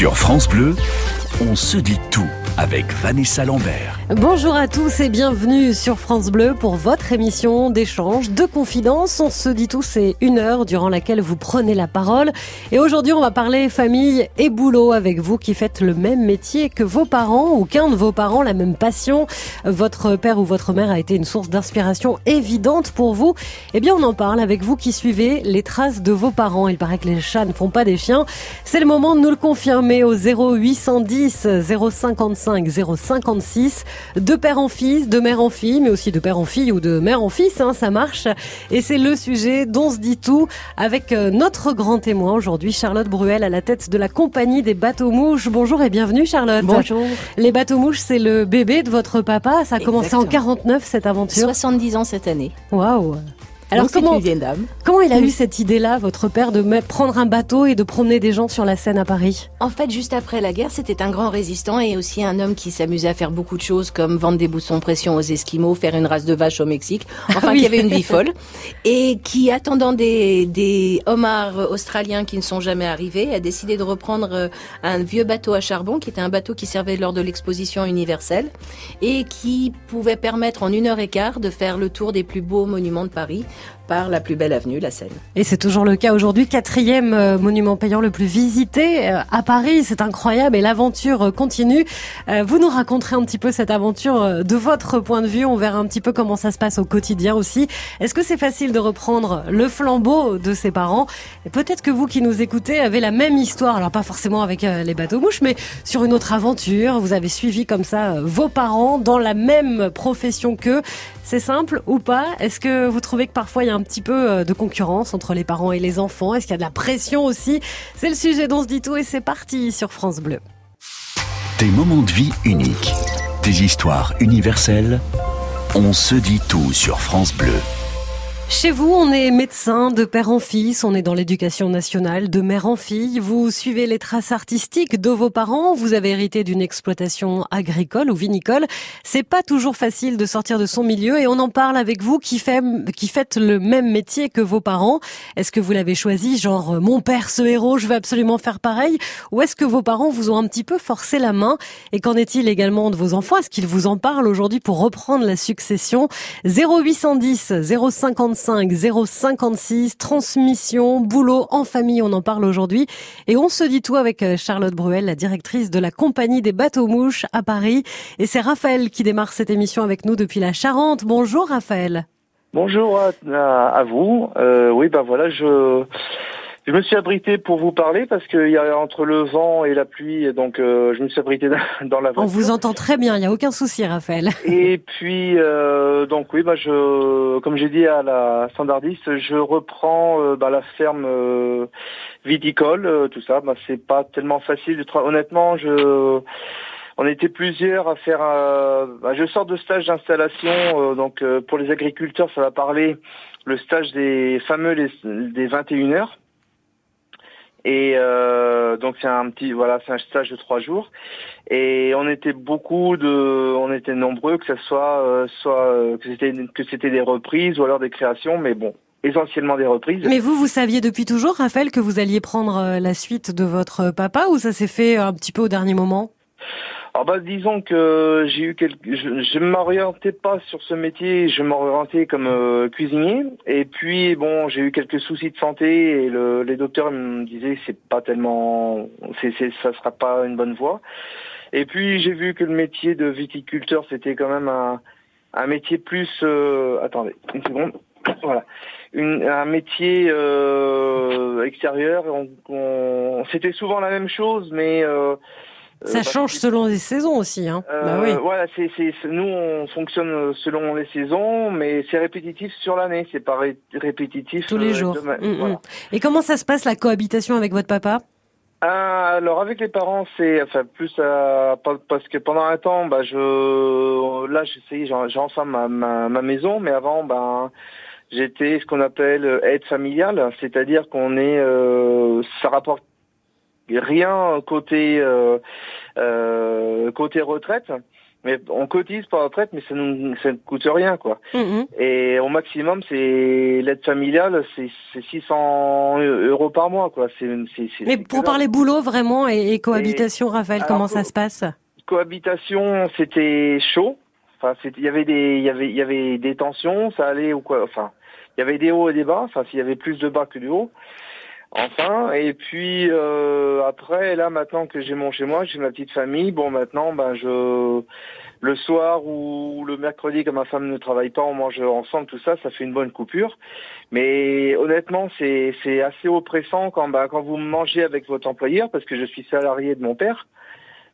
Sur France Bleu, on se dit tout avec Vanessa Lambert. Bonjour à tous et bienvenue sur France Bleu pour votre émission d'échange, de confidence. On se dit tout, c'est une heure durant laquelle vous prenez la parole. Et aujourd'hui, on va parler famille et boulot avec vous qui faites le même métier que vos parents ou qu'un de vos parents, la même passion. Votre père ou votre mère a été une source d'inspiration évidente pour vous. Eh bien, on en parle avec vous qui suivez les traces de vos parents. Il paraît que les chats ne font pas des chiens. C'est le moment de nous le confirmer au 0810 055 056 de père en fils, de mère en fille, mais aussi de père en fille ou de mère en fils, hein, ça marche. Et c'est le sujet dont se dit tout avec euh, notre grand témoin aujourd'hui, Charlotte Bruel, à la tête de la compagnie des bateaux mouches. Bonjour et bienvenue Charlotte. Bonjour. Les bateaux mouches, c'est le bébé de votre papa. Ça a commencé en 49 cette aventure. 70 ans cette année. Waouh. Alors comment, une dame. comment il a eu cette idée-là, votre père, de prendre un bateau et de promener des gens sur la Seine à Paris? En fait, juste après la guerre, c'était un grand résistant et aussi un homme qui s'amusait à faire beaucoup de choses comme vendre des boussons pression aux Esquimaux, faire une race de vaches au Mexique. Enfin, qui avait une vie folle. Et qui, attendant des, des homards australiens qui ne sont jamais arrivés, a décidé de reprendre euh, un vieux bateau à charbon qui était un bateau qui servait lors de l'exposition universelle et qui pouvait permettre en une heure et quart de faire le tour des plus beaux monuments de Paris par la plus belle avenue, la Seine. Et c'est toujours le cas aujourd'hui, quatrième euh, monument payant le plus visité euh, à Paris. C'est incroyable et l'aventure euh, continue. Vous nous raconterez un petit peu cette aventure de votre point de vue. On verra un petit peu comment ça se passe au quotidien aussi. Est-ce que c'est facile de reprendre le flambeau de ses parents? Peut-être que vous qui nous écoutez avez la même histoire. Alors pas forcément avec les bateaux mouches, mais sur une autre aventure. Vous avez suivi comme ça vos parents dans la même profession qu'eux. C'est simple ou pas? Est-ce que vous trouvez que parfois il y a un petit peu euh, de concurrence entre les parents et les enfants Est-ce qu'il y a de la pression aussi? C'est le sujet dont se dit tout et c'est parti sur France Bleu. Des moments de vie uniques, des histoires universelles. On se dit tout sur France Bleu. Chez vous, on est médecin de père en fils, on est dans l'éducation nationale de mère en fille. Vous suivez les traces artistiques de vos parents, vous avez hérité d'une exploitation agricole ou vinicole. C'est pas toujours facile de sortir de son milieu et on en parle avec vous qui, fait, qui faites le même métier que vos parents. Est-ce que vous l'avez choisi, genre euh, mon père ce héros, je veux absolument faire pareil? Ou est-ce que vos parents vous ont un petit peu forcé la main? Et qu'en est-il également de vos enfants? Est-ce qu'ils vous en parlent aujourd'hui pour reprendre la succession? 0810 055 056, transmission, boulot en famille, on en parle aujourd'hui. Et on se dit tout avec euh, Charlotte Bruel, la directrice de la compagnie des bateaux mouches à Paris. Et c'est Raphaël qui démarre cette émission avec nous depuis la Charente. Bonjour Raphaël. Bonjour à, vous. Euh, oui, ben voilà, je je me suis abrité pour vous parler parce qu'il y a entre le vent et la pluie, donc euh, je me suis abrité dans la voiture. On vous entend très bien, il n'y a aucun souci, Raphaël. Et puis, euh, donc oui, bah je, comme j'ai dit à la standardiste, je reprends euh, bah, la ferme viticole, tout ça. Bah, c'est pas tellement facile. Honnêtement, je on était plusieurs à faire. Bah, je sors de stage d'installation, donc pour les agriculteurs, ça va parler le stage des fameux des 21 heures. Et euh, donc c'est un petit voilà c'est un stage de trois jours et on était beaucoup de on était nombreux que ce soit euh, soit euh, que c'était que c'était des reprises ou alors des créations mais bon essentiellement des reprises. Mais vous vous saviez depuis toujours Raphaël que vous alliez prendre la suite de votre papa ou ça s'est fait un petit peu au dernier moment? Alors bah disons que j'ai eu quelques, je, ne m'orientais pas sur ce métier, je m'orientais comme euh, cuisinier. Et puis bon, j'ai eu quelques soucis de santé et le, les docteurs me disaient c'est pas tellement, c'est, c'est, ça sera pas une bonne voie. Et puis j'ai vu que le métier de viticulteur c'était quand même un, un métier plus, euh, attendez une seconde, voilà, une, un métier euh, extérieur. On, on, c'était souvent la même chose, mais euh, ça change selon les saisons aussi, hein. Euh, bah oui. Voilà, c'est, c'est, nous on fonctionne selon les saisons, mais c'est répétitif sur l'année, c'est pas répétitif tous les euh, jours. Mm, mm. Et comment ça se passe la cohabitation avec votre papa? Ah, alors avec les parents, c'est enfin plus euh, parce que pendant un temps, bah je là j'essaye, j'ai enfin ma, ma, ma maison, mais avant, ben j'étais ce qu'on appelle aide familiale, c'est-à-dire qu'on est, euh, ça rapporte rien côté euh, euh, côté retraite. Mais on cotise pour la retraite, mais ça nous ça ne coûte rien quoi. Mhm. Et au maximum, c'est l'aide familiale, c'est c'est 600 euros par mois quoi. C'est Mais pour parler boulot vraiment et, et cohabitation, Raphaël, alors, comment ça se passe? cohabitation, c'était chaud. Enfin, il y avait des il y avait il y avait des tensions, ça allait ou quoi. Enfin, il y avait des hauts et des bas. Enfin, s'il y avait plus de bas que de hauts. Enfin, et puis euh, après, là maintenant que j'ai mon chez moi, j'ai ma petite famille. Bon, maintenant, ben je le soir ou le mercredi, quand ma femme ne travaille pas, on mange ensemble, tout ça, ça fait une bonne coupure. Mais honnêtement, c'est c'est assez oppressant quand ben, quand vous mangez avec votre employeur, parce que je suis salarié de mon père,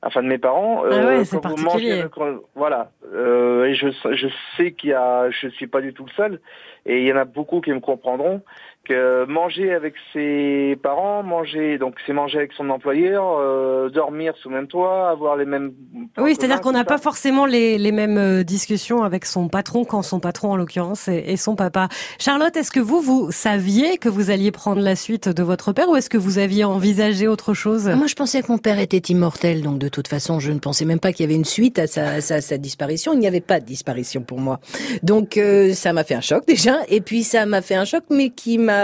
enfin de mes parents. Ah ouais, c'est quand vous mangez avec- voilà. Euh, et je je sais qu'il y a, je suis pas du tout le seul, et il y en a beaucoup qui me comprendront que manger avec ses parents, manger donc c'est manger avec son employeur, euh, dormir sous le même toit, avoir les mêmes. Oui, c'est-à-dire qu'on n'a pas forcément les, les mêmes euh, discussions avec son patron, quand son patron en l'occurrence est, est son papa. Charlotte, est-ce que vous, vous saviez que vous alliez prendre la suite de votre père ou est-ce que vous aviez envisagé autre chose? Moi, je pensais que mon père était immortel, donc de toute façon, je ne pensais même pas qu'il y avait une suite à sa, à sa, à sa disparition. Il n'y avait pas de disparition pour moi. Donc, euh, ça m'a fait un choc déjà, et puis ça m'a fait un choc, mais qui m'a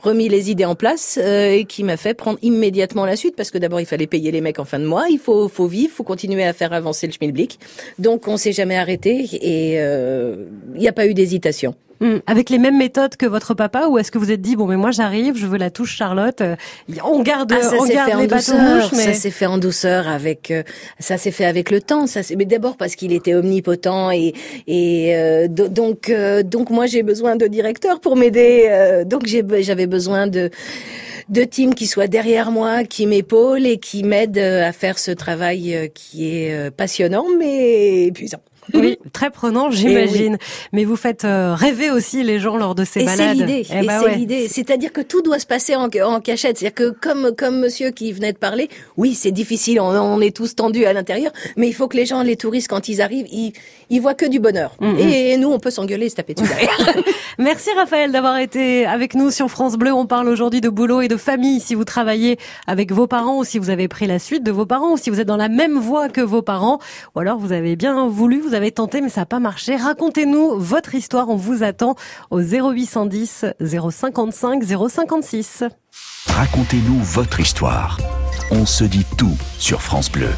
remis les idées en place euh, et qui m'a fait prendre immédiatement la suite, parce que d'abord, il fallait payer les mecs en fin de mois, il faut, faut vivre, faut continuer à faire avancer le schmilblick. Donc, on s'est jamais arrêté, et euh, il n'y a pas eu d'hésitation. Hmm. Avec les mêmes méthodes que votre papa ou est-ce que vous êtes dit bon mais moi j'arrive, je veux la touche Charlotte, euh, on garde, Ah, ça on garde fait en les bateaux douceur. mais Ça s'est fait en douceur avec, euh, ça s'est fait avec le temps. Ça, mais d'abord parce qu'il était omnipotent et et euh, do- donc euh, donc moi j'ai besoin de directeurs pour m'aider. euh, donc j'ai j'avais besoin de de teams qui soient derrière moi, qui m'épaulent et qui m'aident euh, à faire ce travail qui est passionnant mais épuisant. Oui, très prenant j'imagine. Mais vous faites euh, rêver aussi les gens lors de ces et balades. c'est l'idée. Eh et bah c'est ouais. l'idée. C'est-à-dire que tout doit se passer en, en cachette. C'est-à-dire que comme comme Monsieur qui venait de parler, oui, c'est difficile. On, on est tous tendus à l'intérieur, mais il faut que les gens, les touristes, quand ils arrivent, ils ils voient que du bonheur. Mhm. Et, nous, on peut s'engueuler, se taper dessus derrière. Merci Raphaël d'avoir été avec nous sur France Bleu. On parle aujourd'hui de boulot et de famille. Si vous travaillez avec vos parents ou si vous avez pris la suite de vos parents ou si vous êtes dans la même voie que vos parents ou alors vous avez bien voulu, vous avez tenté mais ça n'a pas marché. Racontez-nous votre histoire. On vous attend au 0810 055 056. Racontez-nous votre histoire. On se dit tout sur France Bleu.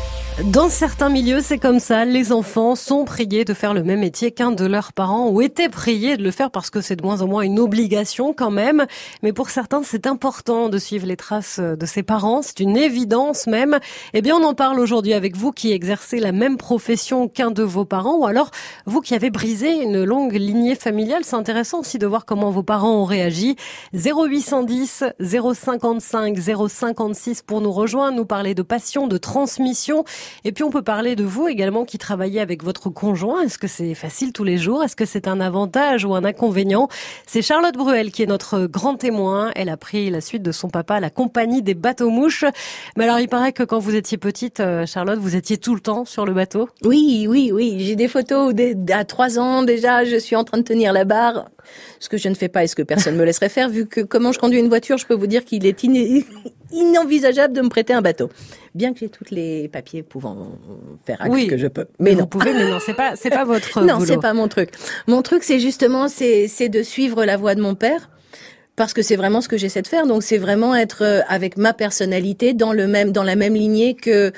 Dans certains milieux, c'est comme ça. Les enfants sont priés de faire le même métier qu'un de leurs parents ou étaient priés de le faire parce que c'est de moins en moins une obligation quand même. Mais pour certains, c'est important de suivre les traces de ses parents. C'est une évidence même. Eh bien, on en parle aujourd'hui avec vous qui exercez la même profession qu'un de vos parents ou alors vous qui avez brisé une longue lignée familiale. C'est intéressant aussi de voir comment vos parents ont réagi. 0810 055 056 pour nous rejoindre, nous parler de passion, de transmission. Et puis on peut parler de vous également qui travaillez avec votre conjoint. Est-ce que c'est facile tous les jours? Est-ce que c'est un avantage ou un inconvénient? C'est Charlotte Bruel qui est notre grand témoin. Elle a pris la suite de son papa à la compagnie des bateaux mouches. Mais alors il paraît que quand vous étiez petite, euh, Charlotte, vous étiez tout le temps sur le bateau? Oui, oui, oui. J'ai des photos à trois ans déjà, je suis en train de tenir la barre. Ce que je ne fais pas et ce que personne me laisserait faire, vu que comment je conduis une voiture, je peux vous dire qu'il est iné- inenvisageable de me prêter un bateau. Bien que j'ai tous les papiers pouvant faire acte Oui. que je peux. Mais vous non. pouvez, mais non, c'est pas, c'est pas votre Non, c'est pas mon truc. Mon truc, c'est justement, c'est, c'est de suivre la voie de mon père. Parce que c'est vraiment ce que j'essaie de faire. Donc c'est vraiment être euh, avec ma personnalité dans le même, dans la même lignée que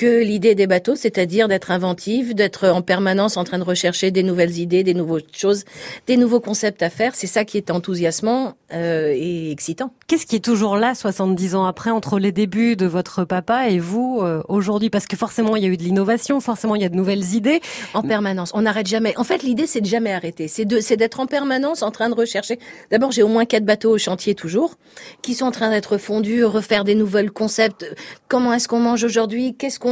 que l'idée des bateaux, c'est-à-dire d'être inventive, d'être en permanence en train de rechercher des nouvelles idées, des nouvelles choses, des nouveaux concepts à faire. C'est ça qui est enthousiasmant euh, et excitant. Qu'est-ce qui est toujours là 70 ans après entre les débuts de votre papa et vous euh, aujourd'hui? Parce que forcément il y a eu de l'innovation, forcément il y a de nouvelles idées. En permanence, on n'arrête jamais. En fait, l'idée c'est de jamais arrêter. C'est d'être en permanence en train de rechercher. D'abord, j'ai au moins quatre bateaux au chantier toujours, qui sont en train d'être fondus, refaire des nouvelles concepts. Comment est-ce qu'on mange aujourd'hui? Qu'est-ce qu'on,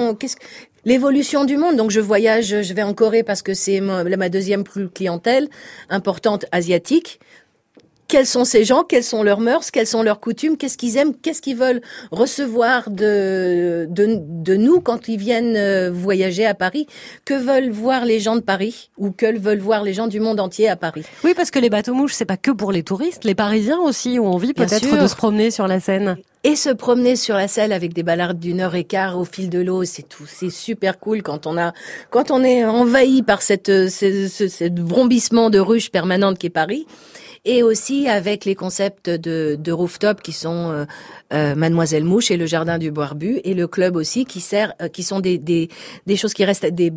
L'évolution du monde. Donc, je voyage, je vais en Corée parce que c'est ma, ma deuxième clientèle importante asiatique. Quels sont ces gens, quelles sont leurs mœurs, quelles sont leurs coutumes, qu'est-ce qu'ils aiment, qu'est-ce qu'ils veulent recevoir de, de, de, nous quand ils viennent euh, voyager à Paris, que veulent voir les gens de Paris? Ou que veulent voir les gens du monde entier à Paris? Oui, parce que les bateaux mouches, c'est pas que pour les touristes, les Parisiens aussi ont envie peut-être de se promener sur la Seine. Et se promener sur la Seine avec des balades d'une heure et quart au fil de l'eau, c'est tout, c'est super cool quand on a, quand on est envahi par cette, ce, ce, ce vrombissement de ruches permanente qui est Paris et aussi avec les concepts de, de rooftop qui sont euh, euh, Mademoiselle Mouche et le Jardin du Barbu et le club aussi qui sert, euh, qui sont des, des, des choses qui restent des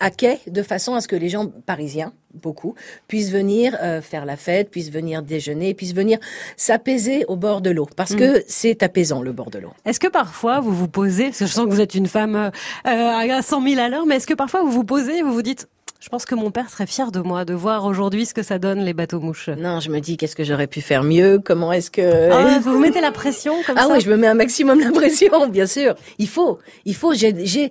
à quai de façon à ce que les gens parisiens, beaucoup, puissent venir faire la fête, puissent venir déjeuner, puissent venir s'apaiser au bord de l'eau, parce que mm. c'est apaisant le bord de l'eau. Est-ce que parfois vous vous posez, parce que je sens que vous êtes une femme euh, à 100 000 à l'heure, mais est-ce que parfois vous vous posez, vous vous dites, je pense que mon père serait fier de moi de voir aujourd'hui ce que ça donne les bateaux mouches. Non, je me dis qu'est-ce que j'aurais pu faire mieux? Comment est-ce que ah, vous mettez la pression comme ah ça? Ah oui, je me mets un maximum la pression, bien sûr. Il faut, il faut. J'ai, j'ai,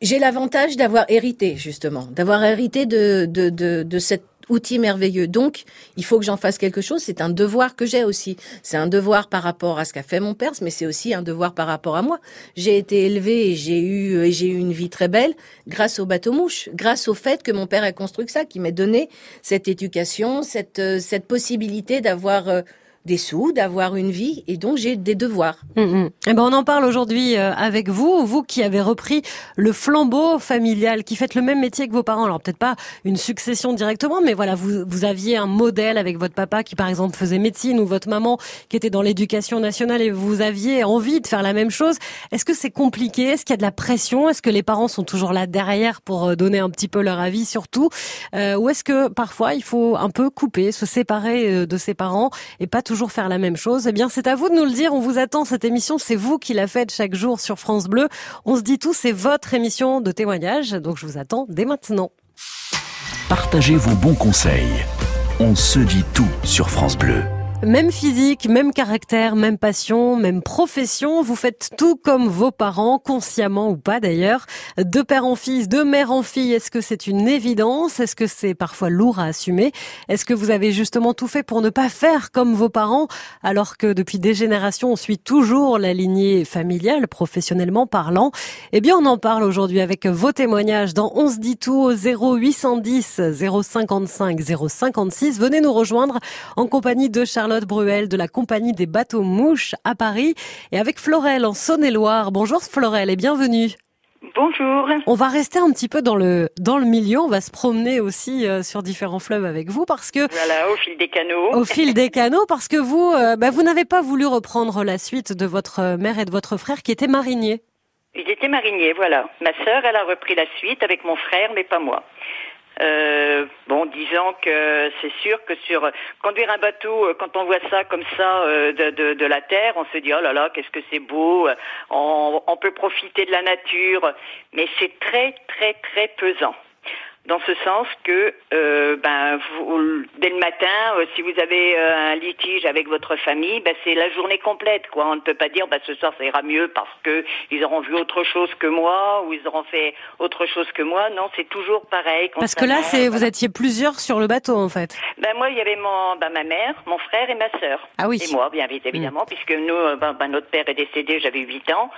j'ai l'avantage d'avoir hérité justement, d'avoir hérité de de de, de cette outil merveilleux. Donc, il faut que j'en fasse quelque chose. C'est un devoir que j'ai aussi. C'est un devoir par rapport à ce qu'a fait mon père, mais c'est aussi un devoir par rapport à moi. J'ai été élevée et j'ai eu, j'ai eu une vie très belle grâce au bateau mouche, grâce au fait que mon père a construit ça, qui m'a donné cette éducation, cette, euh, cette possibilité d'avoir euh, des sous, d'avoir une vie, et donc j'ai des devoirs. Mm, mm. Eh ben on en parle aujourd'hui euh, avec vous, vous qui avez repris le flambeau familial, qui faites le même métier que vos parents. Alors peut-être pas une succession directement, mais voilà, vous, vous aviez un modèle avec votre papa qui par exemple faisait médecine ou votre maman qui était dans l'éducation nationale et vous aviez envie de faire la même chose. Est-ce que c'est compliqué? Est-ce qu'il y a de la pression? Est-ce que les parents sont toujours là derrière pour euh, donner un petit peu leur avis surtout? Euh, Ou est-ce que parfois il faut un peu couper, se séparer de ses parents et pas toujours toujours faire la même chose Eh bien, c'est à vous de nous le dire. On vous attend. Cette émission, c'est vous qui la faites chaque jour sur France Bleu. On se dit tout, c'est votre émission de témoignage. Donc, je vous attends dès maintenant. Partagez vos bons conseils. On se dit tout sur France Bleu. Même physique, même caractère, même passion, même profession, vous faites tout comme vos parents, consciemment ou pas d'ailleurs. De père en fils, de mère en fille, est-ce que c'est une évidence? Est-ce que c'est parfois lourd à assumer? Est-ce que vous avez justement tout fait pour ne pas faire comme vos parents alors que depuis des générations on suit toujours la lignée familiale, professionnellement parlant? Eh bien on en parle aujourd'hui avec vos témoignages dans On se dit tout au 0810 055 056. Venez nous rejoindre en compagnie de Charlotte Bruel de la compagnie des bateaux mouches à Paris et avec Florelle en Saône-et-Loire. Bonjour Florelle et bienvenue. Bonjour. On va rester un petit peu dans le dans le milieu. On va se promener aussi euh, sur différents fleuves avec vous parce que voilà au fil des canaux. Au fil des canaux parce que vous euh, bah, vous n'avez pas voulu reprendre la suite de votre mère et de votre frère qui étaient mariniers. Ils étaient mariniers, voilà. Ma sœur, elle a repris la suite avec mon frère, mais pas moi. Euh, bon, disons que c'est sûr que sur conduire un bateau, euh, quand on voit ça comme ça euh, de, la terre, on se dit oh là là, qu'est-ce que c'est beau, on peut profiter de la nature, mais c'est très très très pesant dans ce sens que euh, ben vous, dès le matin, euh, si vous avez euh, un litige avec votre famille, ben c'est la journée complète quoi. On ne peut pas dire ben ce soir ça ira mieux parce que ils auront vu autre chose que moi ou ils auront fait autre chose que moi. Non, c'est toujours pareil. Parce que là, c'est vous étiez plusieurs sur le bateau en fait. Ben moi, il y avait mon ben, ma mère, mon frère et ma sœur. Ah oui. Et moi, bien évidemment, mm. puisque nous, ben, ben, notre père est décédé, j'avais 8 ans,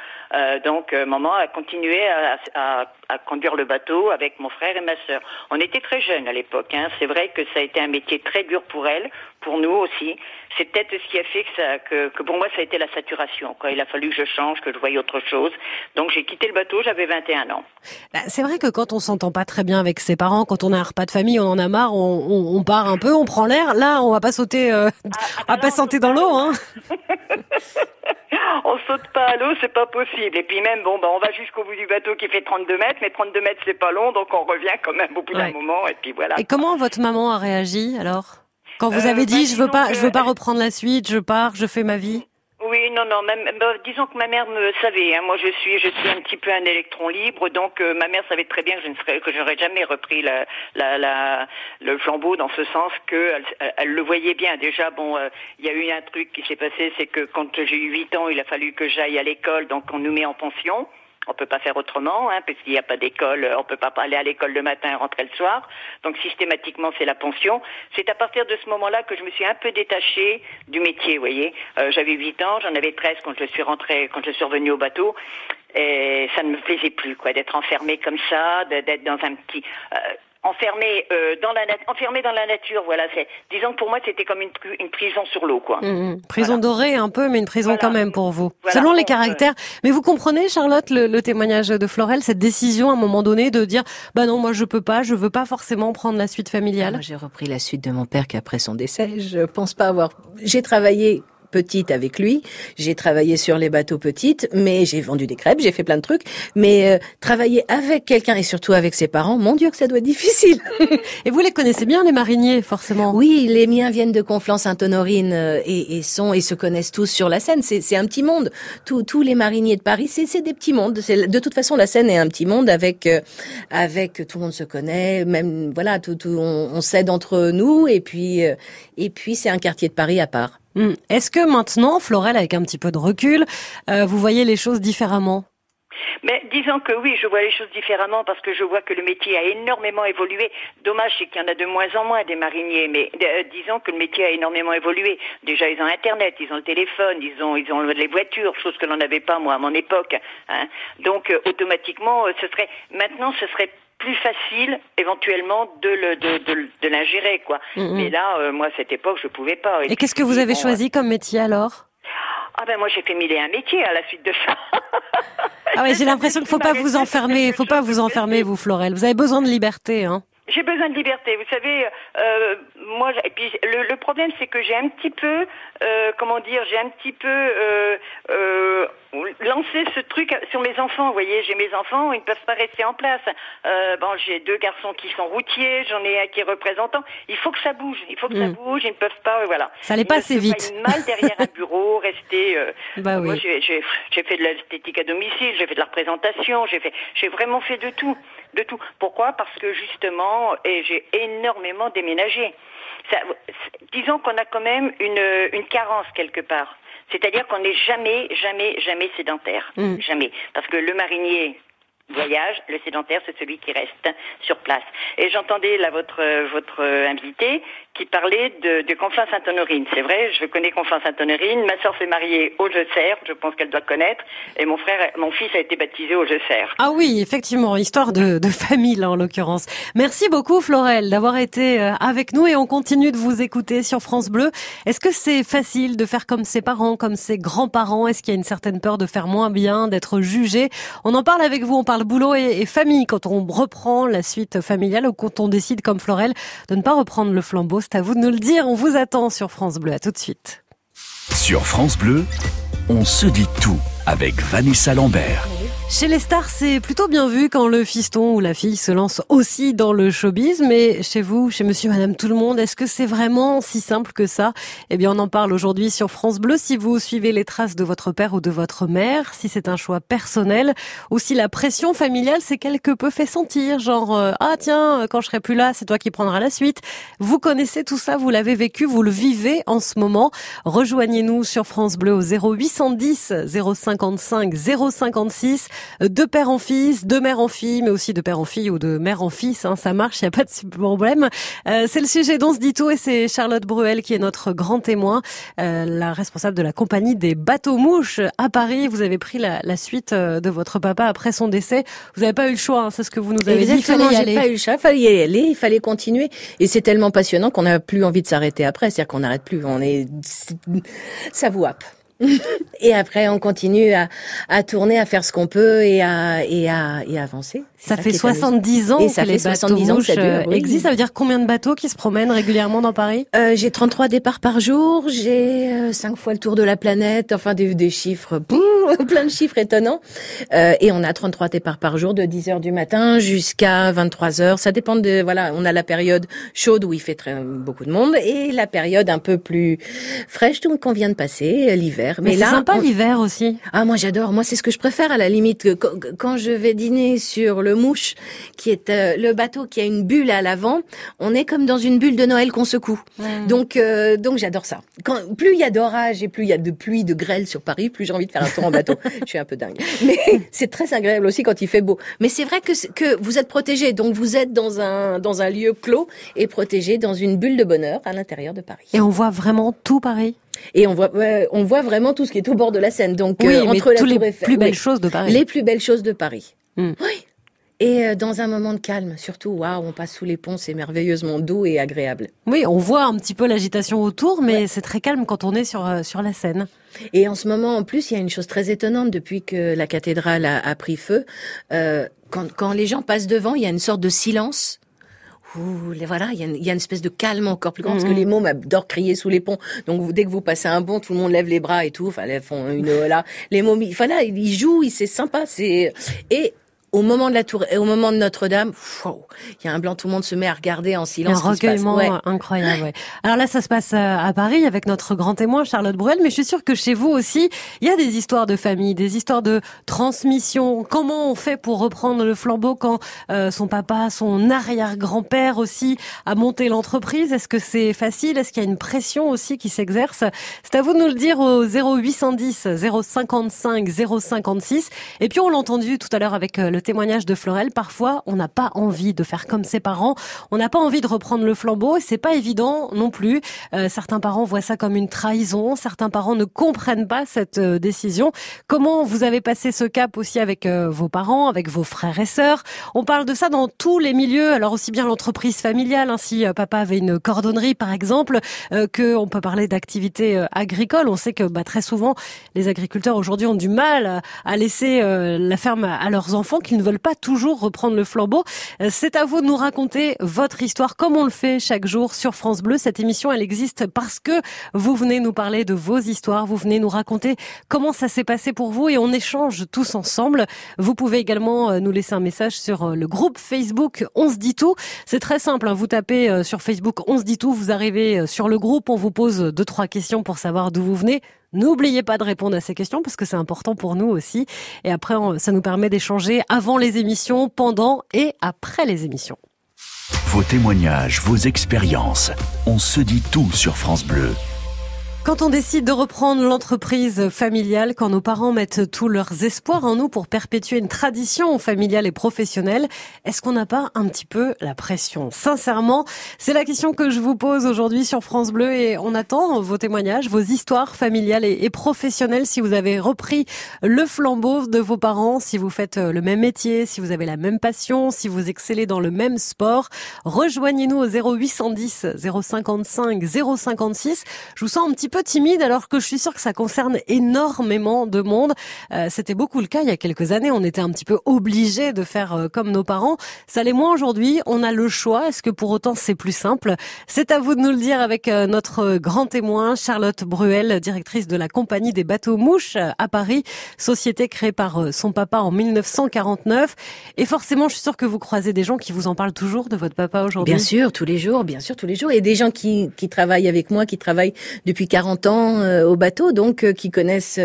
donc maman a continué à, à, à conduire le bateau avec mon frère et ma sœur. On était très jeunes à l'époque. Hein. C'est vrai que ça a été un métier très dur pour elle, pour nous aussi. C'est peut-être ce qui a fait que, ça, que, que, pour moi, ça a été la saturation. Quoi. Il a fallu que je change, que je voyais autre chose. Donc j'ai quitté le bateau, j'avais 21 ans. Bah, c'est vrai que quand on s'entend pas très bien avec ses parents, quand on a un repas de famille, on en a marre, on, on, on part un peu, on prend l'air. Là, on va pas sauter, euh, ah, ah, on va pas sauter dans l'eau. Hein. on saute pas à l'eau, c'est pas possible. Et puis même, bon, bah, on va jusqu'au bout du bateau qui fait 32 mètres, mais 32 mètres c'est pas long, donc on revient quand même au bout d'un moment. Et puis voilà. Et comment votre maman a réagi alors? Quand vous euh, avez dit bah, je veux pas, je veux pas reprendre la suite, je pars, je fais ma vie. Oui, non, non. Même, bah, disons que ma mère me savait. Hein, moi, je suis, je suis un petit peu un électron libre, donc euh, ma mère savait très bien que je ne serais, que j'aurais jamais repris la, la, la, le flambeau dans ce sens que elle, elle le voyait bien. Déjà, bon, euh, il y a eu un truc qui s'est passé, c'est que quand j'ai eu 8 ans, il a fallu que j'aille à l'école, donc on nous met en pension on peut pas faire autrement, hein, puisqu'il n'y a pas d'école, on peut pas aller à l'école le matin et rentrer le soir. Donc systématiquement, c'est la pension. C'est à partir de ce moment-là que je me suis un peu détachée du métier. Vous voyez, euh, j'avais 8 ans, j'en avais 13 quand je suis rentrée, quand je suis revenue au bateau. Et ça ne me plaisait plus, quoi, d'être enfermée comme ça, d'être dans un petit. Euh, enfermé euh, dans la enfermé dans la nature voilà c'est disons que pour moi c'était comme une, une, prison sur l'eau quoi. Mmh, mmh. prison dorée un peu mais une prison quand même pour vous. Selon les caractères. Mais vous comprenez Charlotte le, le, témoignage de Florel cette décision à un moment donné de dire bah non moi je peux pas je veux pas forcément prendre la suite familiale? Moi j'ai repris la suite de mon père qui après son décès je pense pas avoir j'ai travaillé petite avec lui. J'ai travaillé sur les bateaux petites, mais j'ai vendu des crêpes, j'ai fait plein de trucs. Mais euh, travailler avec quelqu'un et surtout avec ses parents, mon Dieu que ça doit être difficile. et vous les connaissez bien les mariniers, forcément? Oui, les miens viennent de Conflans-Sainte-Honorine euh, et, et, sont et se connaissent tous sur la Seine. C'est un petit monde. Tous, tous les mariniers de Paris, c'est des petits mondes. De toute façon, la Seine est un petit monde avec euh, avec tout le monde se connaît. Même voilà, tout, tout on, on s'aide entre nous et puis et puis c'est un quartier de Paris à part. Hmm. Est-ce que maintenant, Florel, avec un petit peu de recul, euh, vous voyez les choses différemment? Mais disons que oui, je vois les choses différemment parce que je vois que le métier a énormément évolué. Dommage, c'est qu'il y en a de moins en moins des mariniers, mais euh, disons que le métier a énormément évolué. Déjà, ils ont Internet, ils ont le téléphone, ils ont, ils ont les voitures, chose que l'on n'avait pas moi à mon époque. Hein. Donc, euh, automatiquement, ce serait maintenant, ce serait plus facile éventuellement de le de, de, de l'ingérer quoi. Mm-hmm. Mais là, euh, moi à cette époque, je pouvais pas. Et, qu'est-ce que vous avez choisi comme métier alors? Ah ben moi j'ai fait mille et un métiers à la suite de ça. ah ouais, j'ai l'impression qu'il faut pas vous enfermer, faut pas vous enfermer vous Florel. Vous avez besoin de liberté hein. J'ai besoin de liberté. Vous savez, euh, moi, et puis le, le problème, c'est que j'ai un petit peu, euh, comment dire, j'ai un petit peu euh, euh, lancé ce truc sur mes enfants. Vous voyez, j'ai mes enfants, ils ne peuvent pas rester en place. Euh, bon, j'ai deux garçons qui sont routiers, j'en ai un qui est représentant. Il faut que ça bouge. Il faut que ça mm. bouge. Ils ne peuvent pas, voilà. Ça n'allait pas assez vite. Pas mal derrière un bureau, rester. bah oui. Moi, j'ai fait de l'esthétique à domicile, j'ai fait de la représentation, j'ai fait, j'ai vraiment fait de tout de tout. Pourquoi? Parce que justement, et j'ai énormément déménagé. Ça, disons qu'on a quand même une, une carence quelque part. C'est-à-dire qu'on n'est jamais, jamais, jamais sédentaire. Mm. Jamais. Parce que le marinier, voyage, le sédentaire, c'est celui qui reste sur place. Et j'entendais là votre votre invité qui parlait de, de Conflans-Sainte-Honorine. C'est vrai, je connais Conflans-Sainte-Honorine. Ma sœur s'est mariée au Serre, je pense qu'elle doit connaître. Et mon frère, mon fils a été baptisé au Serre. Ah oui, effectivement, histoire de, de famille là en l'occurrence. Merci beaucoup Florel d'avoir été euh, avec nous et on continue de vous écouter sur France Bleu. Est-ce que c'est facile de faire comme ses parents, comme ses grands-parents? Est-ce qu'il y a une certaine peur de faire moins bien, d'être jugé? On en parle avec vous. On parle le boulot et, famille quand on reprend la suite familiale ou quand on décide comme Florel de ne pas reprendre le flambeau. C'est à vous de nous le dire. On vous attend sur France Bleu. À tout de suite. Sur France Bleu, on se dit tout avec Vanessa Lambert. Chez les stars, c'est plutôt bien vu quand le fiston ou la fille se lance aussi dans le showbiz, mais chez vous, chez monsieur, madame, tout le monde, est-ce que c'est vraiment si simple que ça? Eh bien, on en parle aujourd'hui sur France Bleu. Si vous suivez les traces de votre père ou de votre mère, si c'est un choix personnel, ou si la pression familiale s'est quelque peu fait sentir, genre, euh, ah tiens, quand je serai plus là, c'est toi qui prendras la suite. Vous connaissez tout ça, vous l'avez vécu, vous le vivez en ce moment. Rejoignez-nous sur France Bleu au 0810 055 056 de père en fils, de mère en fille, mais aussi de père en fille ou de mère en fils. Hein, ça marche, il n'y a pas de problème. Euh, c'est le sujet dont se dit tout et c'est Charlotte Bruel qui est notre grand témoin, euh, la responsable de la compagnie des bateaux mouches à Paris. Vous avez pris la, la suite euh, de votre papa après son décès. Vous n'avez pas eu le choix, hein, c'est ce que vous nous avez dit. Il fallait y aller. pas eu le choix, il fallait y aller, il fallait continuer. Et c'est tellement passionnant qu'on n'a plus envie de s'arrêter après. C'est-à-dire qu'on n'arrête plus. On est, ça vous happe. et après, on continue à, à, tourner, à faire ce qu'on peut et à, et à, et avancer. Ça, fait 70 ans et ça que fait les 70 ans que ça dure, existent. Ça veut dire combien de bateaux qui se promènent régulièrement dans Paris? Euh, J'ai 33 départs par jour, j'ai euh, 5 fois le tour de la planète, enfin des, des chiffres, plein de chiffres étonnants. Euh, et on a 33 départs par jour de 10 heures du matin jusqu'à 23 heures. Ça dépend de, voilà, on a la période chaude où il fait très, beaucoup de monde et la période un peu plus fraîche qu'on vient de passer, l'hiver mais, c'est sympa l'hiver aussi. Ah moi j'adore. Moi c'est ce que je préfère à la limite quand je vais dîner sur le Mouche, qui est euh, le bateau qui a une bulle à l'avant. On est comme dans une bulle de Noël qu'on secoue. Donc euh, donc j'adore ça. Quand plus il y a d'orage et plus il y a de pluie, de grêle sur Paris, plus j'ai envie de faire un tour en bateau. Je suis un peu dingue. Mais c'est très agréable aussi quand il fait beau. Mais c'est vrai que, que vous êtes protégé. Donc vous êtes dans un, dans un lieu clos et protégé dans une bulle de bonheur à l'intérieur de Paris. Et on voit vraiment tout Paris et on voit, on voit vraiment tout ce qui est au bord de la Seine. Donc oui, euh, entre les plus belles choses de Paris. Les plus belles choses de Paris. Hmm. Oui. Et euh, dans un moment de calme, surtout, waouh, on passe sous les ponts, c'est merveilleusement doux et agréable. Oui, on voit un petit peu l'agitation autour, mais c'est très calme quand on est sur euh, sur la Seine. Et en ce moment, en plus, il y a une chose très étonnante depuis que la cathédrale a, pris feu. Euh, quand, quand les gens passent devant, il y a une sorte de silence Voilà, il y, a une, y, a une espèce de calme encore plus grand parce que mm-hmm. les mômes adorent crier sous les ponts. Donc dès que vous passez un pont, tout le monde lève les bras et tout. Enfin, font une voilà. Les mômes, voilà, ils jouent, c'est sympa. C'est et au moment de la tour, au moment de Notre-Dame, il y a un blanc, tout le monde se met à regarder en silence. Un recueillement incroyable. Ouais. Alors là, ça se passe euh, à Paris avec notre grand témoin Charlotte Bruel, mais je suis sûre que chez vous aussi, il y a des histoires de famille, des histoires de transmission. Comment on fait pour reprendre le flambeau quand euh, son papa, son arrière-grand-père aussi a monté l'entreprise? Est-ce que c'est facile? Est-ce qu'il y a une pression aussi qui s'exerce? C'est à vous de nous le dire au 0810 055 056. Et puis on l'a entendu tout à l'heure avec euh, le témoignage de Florel, parfois on n'a pas envie de faire comme ses parents, on n'a pas envie de reprendre le flambeau, c'est pas évident non plus. Euh, certains parents voient ça comme une trahison, certains parents ne comprennent pas cette euh, décision. Comment vous avez passé ce cap aussi avec euh, vos parents, avec vos frères et sœurs? On parle de ça dans tous les milieux, alors aussi bien l'entreprise familiale, hein, si papa avait une cordonnerie par exemple, que on peut parler d'activité agricole. On sait que bah, très souvent les agriculteurs aujourd'hui ont du mal à laisser la ferme à leurs enfants qui ne veulent pas toujours reprendre le flambeau. Euh, c'est à vous de nous raconter votre histoire comme on le fait chaque jour sur France Bleu. Cette émission, elle existe parce que vous venez nous parler de vos histoires, vous venez nous raconter comment ça s'est passé pour vous et on échange tous ensemble. Vous pouvez également euh, nous laisser un message sur euh, le groupe Facebook On se dit tout. C'est très simple, hein. vous tapez sur Facebook On se dit tout, vous arrivez sur le groupe, on vous pose deux trois questions pour savoir d'où vous venez. N'oubliez pas de répondre à ces questions parce que c'est important pour nous aussi. Et après, ça nous permet d'échanger avant les émissions, pendant et après les émissions. Vos témoignages, vos expériences, on se dit tout sur France Bleu. Quand on décide de reprendre l'entreprise familiale, quand nos parents mettent tous leurs espoirs en nous pour perpétuer une tradition familiale et professionnelle, est-ce qu'on n'a pas un petit peu la pression? Sincèrement, c'est la question que je vous pose aujourd'hui sur France Bleu et on attend vos témoignages, vos histoires familiales et, professionnelles si vous avez repris le flambeau de vos parents, si vous faites le même métier, si vous avez la même passion, si vous excellez dans le même sport. Rejoignez-nous au 0810 055 056. Je vous sens un petit peu timide alors que je suis sûre que ça concerne énormément de monde. Euh, c'était beaucoup le cas il y a quelques années. On était un petit peu obligé de faire euh, comme nos parents. Ça l'est moins aujourd'hui. On a le choix. Est-ce que pour autant c'est plus simple? C'est à vous de nous le dire avec euh, notre grand témoin Charlotte Bruel, directrice de la compagnie des bateaux mouches à Paris, société créée par son papa en 1949. Et forcément, je suis sûre que vous croisez des gens qui vous en parlent toujours de votre papa aujourd'hui. Bien sûr, tous les jours, bien sûr, tous les jours. Et des gens qui, qui travaillent avec moi, qui travaillent depuis 40 ans euh, au bateau, donc euh, qui connaissent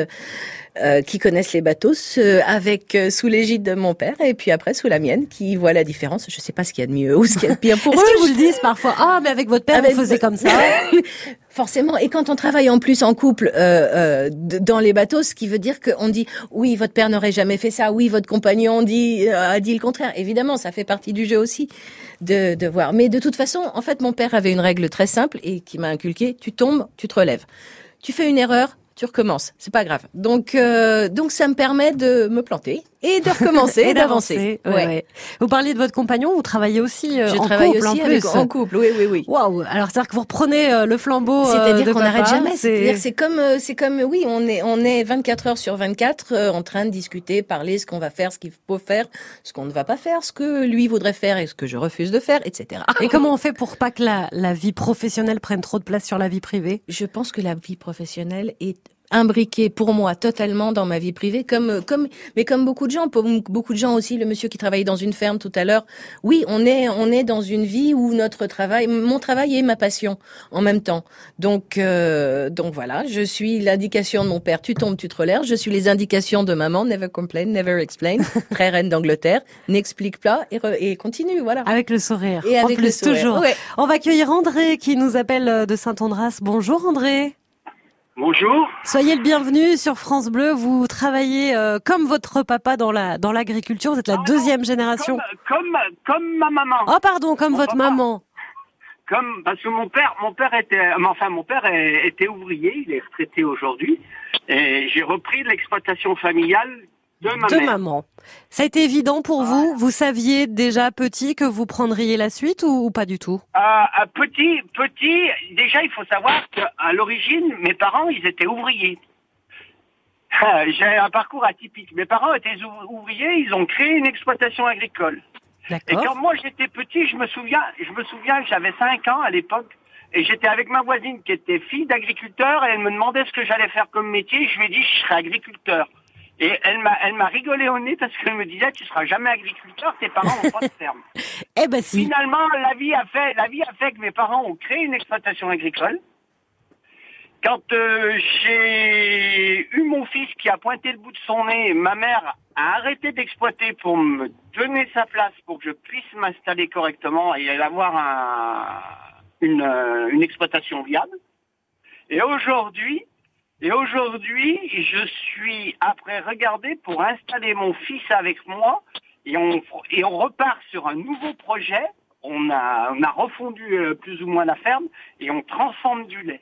euh, qui connaissent les bateaux, avec sous l'égide de mon père et puis après sous la mienne, qui voit la différence. Je sais pas ce qu'il y a de mieux ou ce qu'il y a de pire pour eux. Est-ce qu'ils vous le disent parfois Ah, mais avec votre père, vous faisiez comme ça. Forcément. Et quand on travaille en plus en couple euh, dans les bateaux, ce qui veut dire qu'on dit oui, votre père n'aurait jamais fait ça. Oui, votre compagnon dit a dit le contraire. Évidemment, ça fait partie du jeu aussi de, de voir. Mais de toute façon, en fait, mon père avait une règle très simple et qui m'a inculqué tu tombes, tu te relèves. Tu fais une erreur, tu recommences, c'est pas grave. Donc euh, donc ça me permet de me planter et de recommencer et d'avancer. Ouais. Vous parliez de votre compagnon, vous travaillez aussi euh, Je en travaille couple aussi en avec, en couple, oui oui oui. Waouh Alors c'est-à-dire que vous reprenez euh, le flambeau C'est-à-dire qu'on n'arrête jamais, c'est-à-dire c'est comme c'est comme oui, on est on est 24 heures sur 24 en train de discuter, parler ce qu'on va faire, ce qu'il faut faire, ce qu'on ne va pas faire, ce que lui voudrait faire et ce que je refuse de faire, etc. Et comment on fait pour pas que la, la vie professionnelle prenne trop de place sur la vie privée? Je pense que la vie professionnelle est imbriqué pour moi totalement dans ma vie privée, comme comme mais comme beaucoup de gens, beaucoup de gens aussi, le monsieur qui travaillait dans une ferme tout à l'heure. Oui, on est on est dans une vie où notre travail, mon travail est ma passion en même temps. Donc euh, donc voilà, je suis l'indication de mon père. Tu tombes, tu te relèves. Je suis les indications de maman. Never complain, never explain. Très reine d'Angleterre. N'explique pas et, et, continue. Voilà. Avec le sourire. Et avec le sourire. toujours. On va accueillir André qui nous appelle de Saint-Andras. Bonjour André. Bonjour. Soyez le bienvenu sur France Bleu. Vous travaillez euh, comme votre papa dans la dans l'agriculture. Vous êtes la Ah deuxième non, génération. Comme, comme, comme ma maman. Oh pardon, comme Mon votre papa. maman. Comme, parce que mon père, mon père était, enfin, mon père était ouvrier, il est retraité aujourd'hui. Et j'ai repris l'exploitation familiale de ma De mère. maman. Ça a été évident pour vous? Vous saviez déjà petit que vous prendriez la suite ou, ou pas du tout? Euh, euh, petit, petit, déjà, il faut savoir qu'à l'origine, mes parents, ils étaient ouvriers. J'ai un parcours atypique. Mes parents étaient ou- ouvriers, ils ont créé une exploitation agricole. Et quand moi j'étais petit, je me souviens, je me souviens que j'avais 5 ans à l'époque, et j'étais avec ma voisine qui était fille d'agriculteur, et elle me demandait ce que j'allais faire comme métier. Je lui ai dit, je serai agriculteur. Et elle m'a, elle m'a rigolé au nez parce qu'elle me disait, tu seras jamais agriculteur, tes parents n'ont pas de ferme. Eh ben si. Finalement, la vie a fait, la vie a fait que mes parents ont créé une exploitation agricole. Quand euh, j'ai eu mon fils qui a pointé le bout de son nez, ma mère a arrêté d'exploiter pour me donner sa place pour que je puisse m'installer correctement et avoir un, une, euh, une exploitation viable. Et aujourd'hui, et aujourd'hui, je suis après regardé pour installer mon fils avec moi et on, et on repart sur un nouveau projet. On a, on a refondu euh, plus ou moins la ferme et on transforme du lait.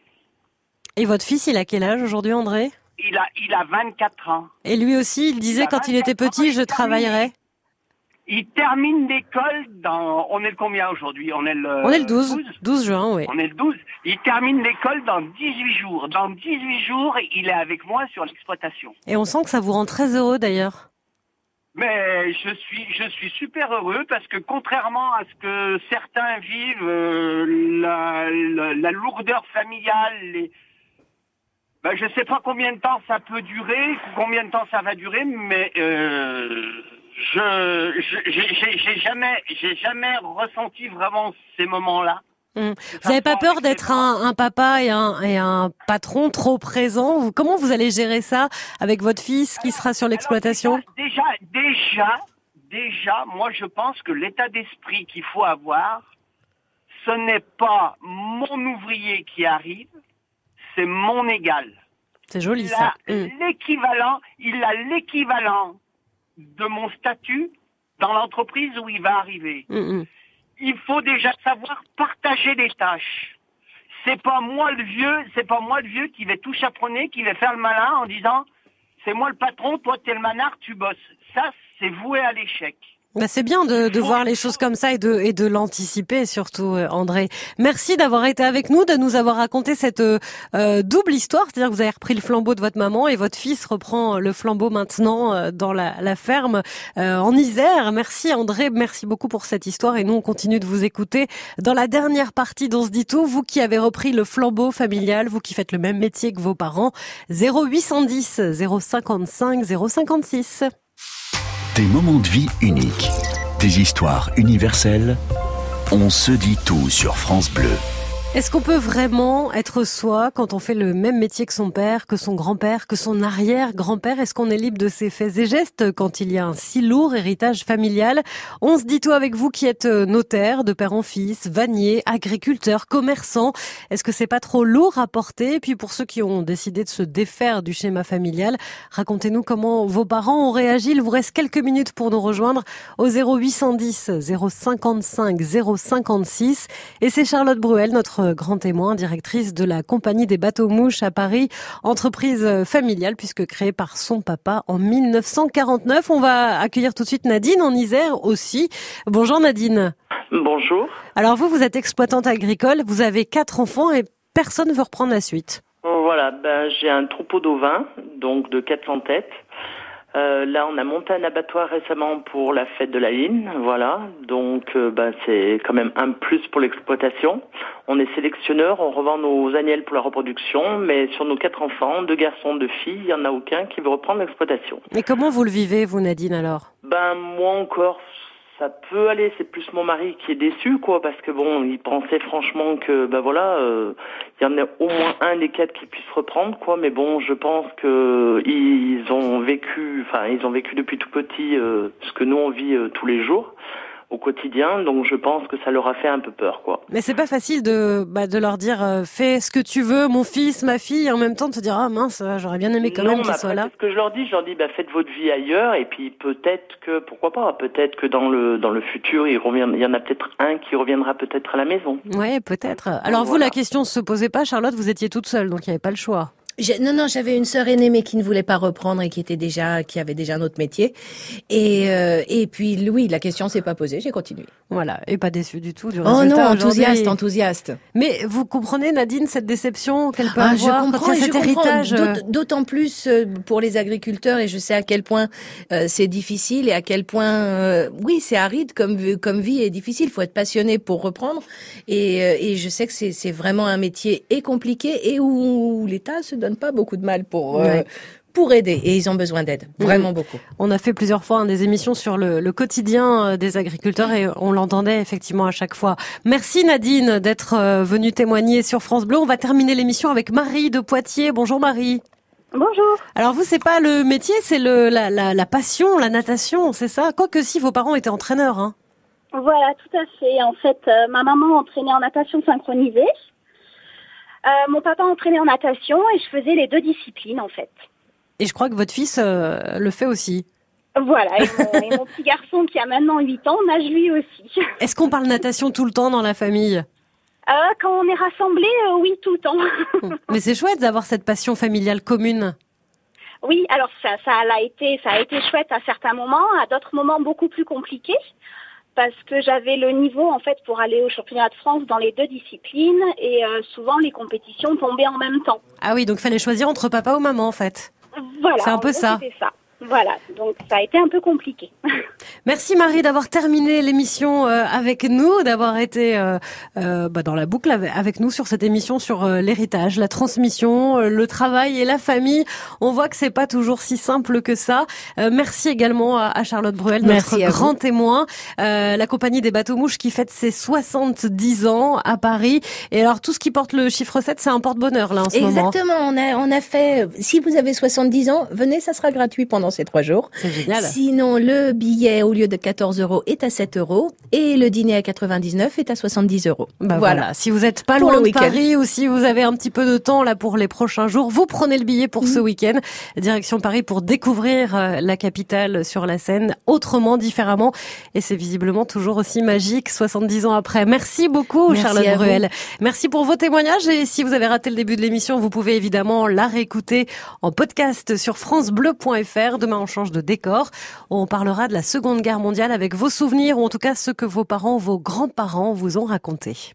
Et votre fils, il a quel âge aujourd'hui, André? Il a, il a 24 ans. Et lui aussi, il disait Il quand il était 24 ans, petit, je travaillerai. Il termine l'école dans... On est le combien aujourd'hui? On est le... On est le 12, 12 juin, oui. On est le 12. Il termine l'école dans 18 jours. Dans 18 jours, il est avec moi sur l'exploitation. Et on sent que ça vous rend très heureux d'ailleurs. Mais je suis, je suis super heureux parce que contrairement à ce que certains vivent, euh, la, la, la lourdeur familiale, les... ben, je sais pas combien de temps ça peut durer, combien de temps ça va durer, mais euh, je, j'ai jamais, j'ai jamais ressenti vraiment ces moments-là. Hum. Vous n'avez pas peur d'être un, un papa et un, et un patron trop présent Vous- Comment vous allez gérer ça avec votre fils qui sera sur l'exploitation déjà, déjà, déjà, moi je pense que l'état d'esprit qu'il faut avoir, ce n'est pas mon ouvrier qui arrive, c'est mon égal. C'est joli Il ça. a Hum. l'équivalent, il a l'équivalent de mon statut dans l'entreprise où il va arriver. Hum, hum. Il faut déjà savoir partager les tâches. C'est pas moi le vieux, c'est pas moi le vieux qui va tout chaperonner, qui va faire le malin en disant c'est moi le patron, toi t'es le manard, tu bosses. Ça, c'est voué à l'échec. Bah, c'est bien de, de voir les choses comme ça et de, et de l'anticiper surtout, euh, André. Merci d'avoir été avec nous, de nous avoir raconté cette euh, euh, double histoire, c'est-à-dire que vous avez repris le flambeau de votre maman et votre fils reprend le flambeau maintenant euh, dans la, la ferme euh, en Isère. Merci André, merci beaucoup pour cette histoire et nous on continue de vous écouter dans la dernière partie d'On se dit tout, vous qui avez repris le flambeau familial, vous qui faites le même métier que vos parents, 0810 055 056. Des moments de vie uniques. Des histoires universelles. On se dit tout sur France Bleu. Est-ce qu'on peut vraiment être soi quand on fait le même métier que son père, que son grand-père, que son arrière-grand-père? Est-ce qu'on est libre de ses faits et gestes quand il y a un si lourd héritage familial? On se dit tout avec vous qui êtes euh, notaire, de père en fils, vannier, agriculteur, commerçant. Est-ce que c'est pas trop lourd à porter? Et puis pour ceux qui ont décidé de se défaire du schéma familial, racontez-nous comment vos parents ont réagi. Il vous reste quelques minutes pour nous rejoindre au 0810 055 056. Et c'est Charlotte Bruel, notre grand témoin, directrice de la compagnie des bateaux mouches à Paris, entreprise familiale puisque créée par son papa en 1949. On va accueillir tout de suite Nadine en Isère aussi. Bonjour Nadine. Bonjour. Alors vous, vous êtes exploitante agricole, vous avez quatre enfants et personne ne veut reprendre la suite. Voilà, ben, j'ai un troupeau d'ovins, donc de 400 têtes. Euh, là, on a monté un abattoir récemment pour la fête de la ligne, voilà. Donc, euh, ben, c'est quand même un plus pour l'exploitation. On est sélectionneur, on revend nos agnelles pour la reproduction, mais sur nos quatre enfants, deux garçons, deux filles, il n'y en a aucun qui veut reprendre l'exploitation. Et comment vous le vivez, vous Nadine, alors? Ben moi encore, ça peut aller. C'est plus mon mari qui est déçu, quoi, parce que bon, il pensait franchement que, ben voilà, euh, il y en a au moins un des quatre qui puisse reprendre, quoi. Mais bon, je pense que ils ont vécu, enfin, ils ont vécu depuis tout petit euh, ce que nous on vit euh, tous les jours. Au quotidien. Donc je pense que ça leur a fait un peu peur, quoi. Mais c'est pas facile de bah, de leur dire euh, fais ce que tu veux, mon fils, ma fille, et en même temps de se dire ah mince, j'aurais bien aimé quand même qu'il soit là. Ce que je leur dis, je leur dis bah faites votre vie ailleurs et puis peut-être que pourquoi pas, peut-être que dans le dans le futur il revient, il y en a peut-être un qui reviendra peut-être à la maison. Oui, peut-être. Alors vous la question se posait pas, Charlotte, vous étiez toute seule, donc il n'y avait pas le choix non, non, j'avais une sœur aînée mais qui ne voulait pas reprendre et qui était déjà, qui avait déjà un autre métier. Et euh, et puis Louis, la question s'est pas posée, j'ai continué. Voilà, et pas déçu du tout du résultat. Oh non, enthousiaste, enthousiaste. Mais vous comprenez Nadine cette déception qu'elle peut ah, avoir je comprends, cet héritage euh D'autant plus euh, pour les agriculteurs et je sais à quel point c'est difficile et à quel point oui c'est aride comme comme vie est difficile. Il faut être passionné pour reprendre et et je sais que c'est c'est vraiment un métier et compliqué et où, où l'État se donne pas beaucoup de mal pour euh, pour aider et ils ont besoin d'aide, vraiment beaucoup. On a fait plusieurs fois hein, des émissions sur le, quotidien euh, des agriculteurs et on l'entendait effectivement à chaque fois. Merci Nadine d'être euh, venue témoigner sur France Bleu. On va terminer l'émission avec Marie de Poitiers. Bonjour Marie. Bonjour. Alors vous, c'est pas le métier, c'est le la, la, passion, la natation, c'est ça? Quoique si vos parents étaient entraîneurs. Hein. Voilà, tout à fait. En fait, ma maman entraînait en natation synchronisée. Euh, mon papa entraînait en natation et je faisais les deux disciplines en fait. Et je crois que votre fils euh, le fait aussi. Voilà, et mon, petit garçon qui a maintenant 8 ans nage lui aussi. Est-ce qu'on parle natation tout le temps dans la famille? Euh, Quand on est rassemblés, oui, tout le temps. Mais c'est chouette d'avoir cette passion familiale commune. Oui, alors ça, ça a été, ça a été chouette à certains moments, à d'autres moments beaucoup plus compliqués parce que j'avais le niveau en fait pour aller au championnat de France dans les deux disciplines et euh, souvent les compétitions tombaient en même temps. Ah oui, donc il fallait choisir entre papa ou maman en fait. Voilà. C'est un peu ça. ça. Voilà, donc ça a été un peu compliqué. Merci Marie d'avoir terminé l'émission euh, avec nous, d'avoir été euh, euh, bah, dans la boucle avec nous sur cette émission sur l'héritage, la transmission, le travail et la famille. On voit que c'est pas toujours si simple que ça. merci également à, Charlotte Bruel, notre grand témoin, la compagnie des bateaux mouches qui fête ses 70 ans à Paris. Et alors tout ce qui porte le chiffre 7, c'est un porte-bonheur là en ce moment. Exactement, on a on a fait si vous avez 70 ans, venez, ça sera gratuit pendant ces trois jours. C'est génial. Sinon, le billet au lieu de 14 euros est à 7 euros et le dîner à 99 est à 70 euros. Bah voilà. Si vous êtes pas loin de Paris ou si vous avez un petit peu de temps là pour les prochains jours, vous prenez le billet pour ce mhm. week-end. Direction Paris pour découvrir euh, la capitale sur la Seine autrement, différemment. Et c'est visiblement toujours aussi magique 70 ans après. Merci beaucoup Charlotte Bruel. Merci pour vos témoignages et si vous avez raté le début de l'émission, vous pouvez évidemment la réécouter en podcast sur francebleu.fr. Demain, on change de décor. On parlera de la Seconde Guerre mondiale avec vos souvenirs ou en tout cas ce que vos parents, vos grands-parents vous ont raconté.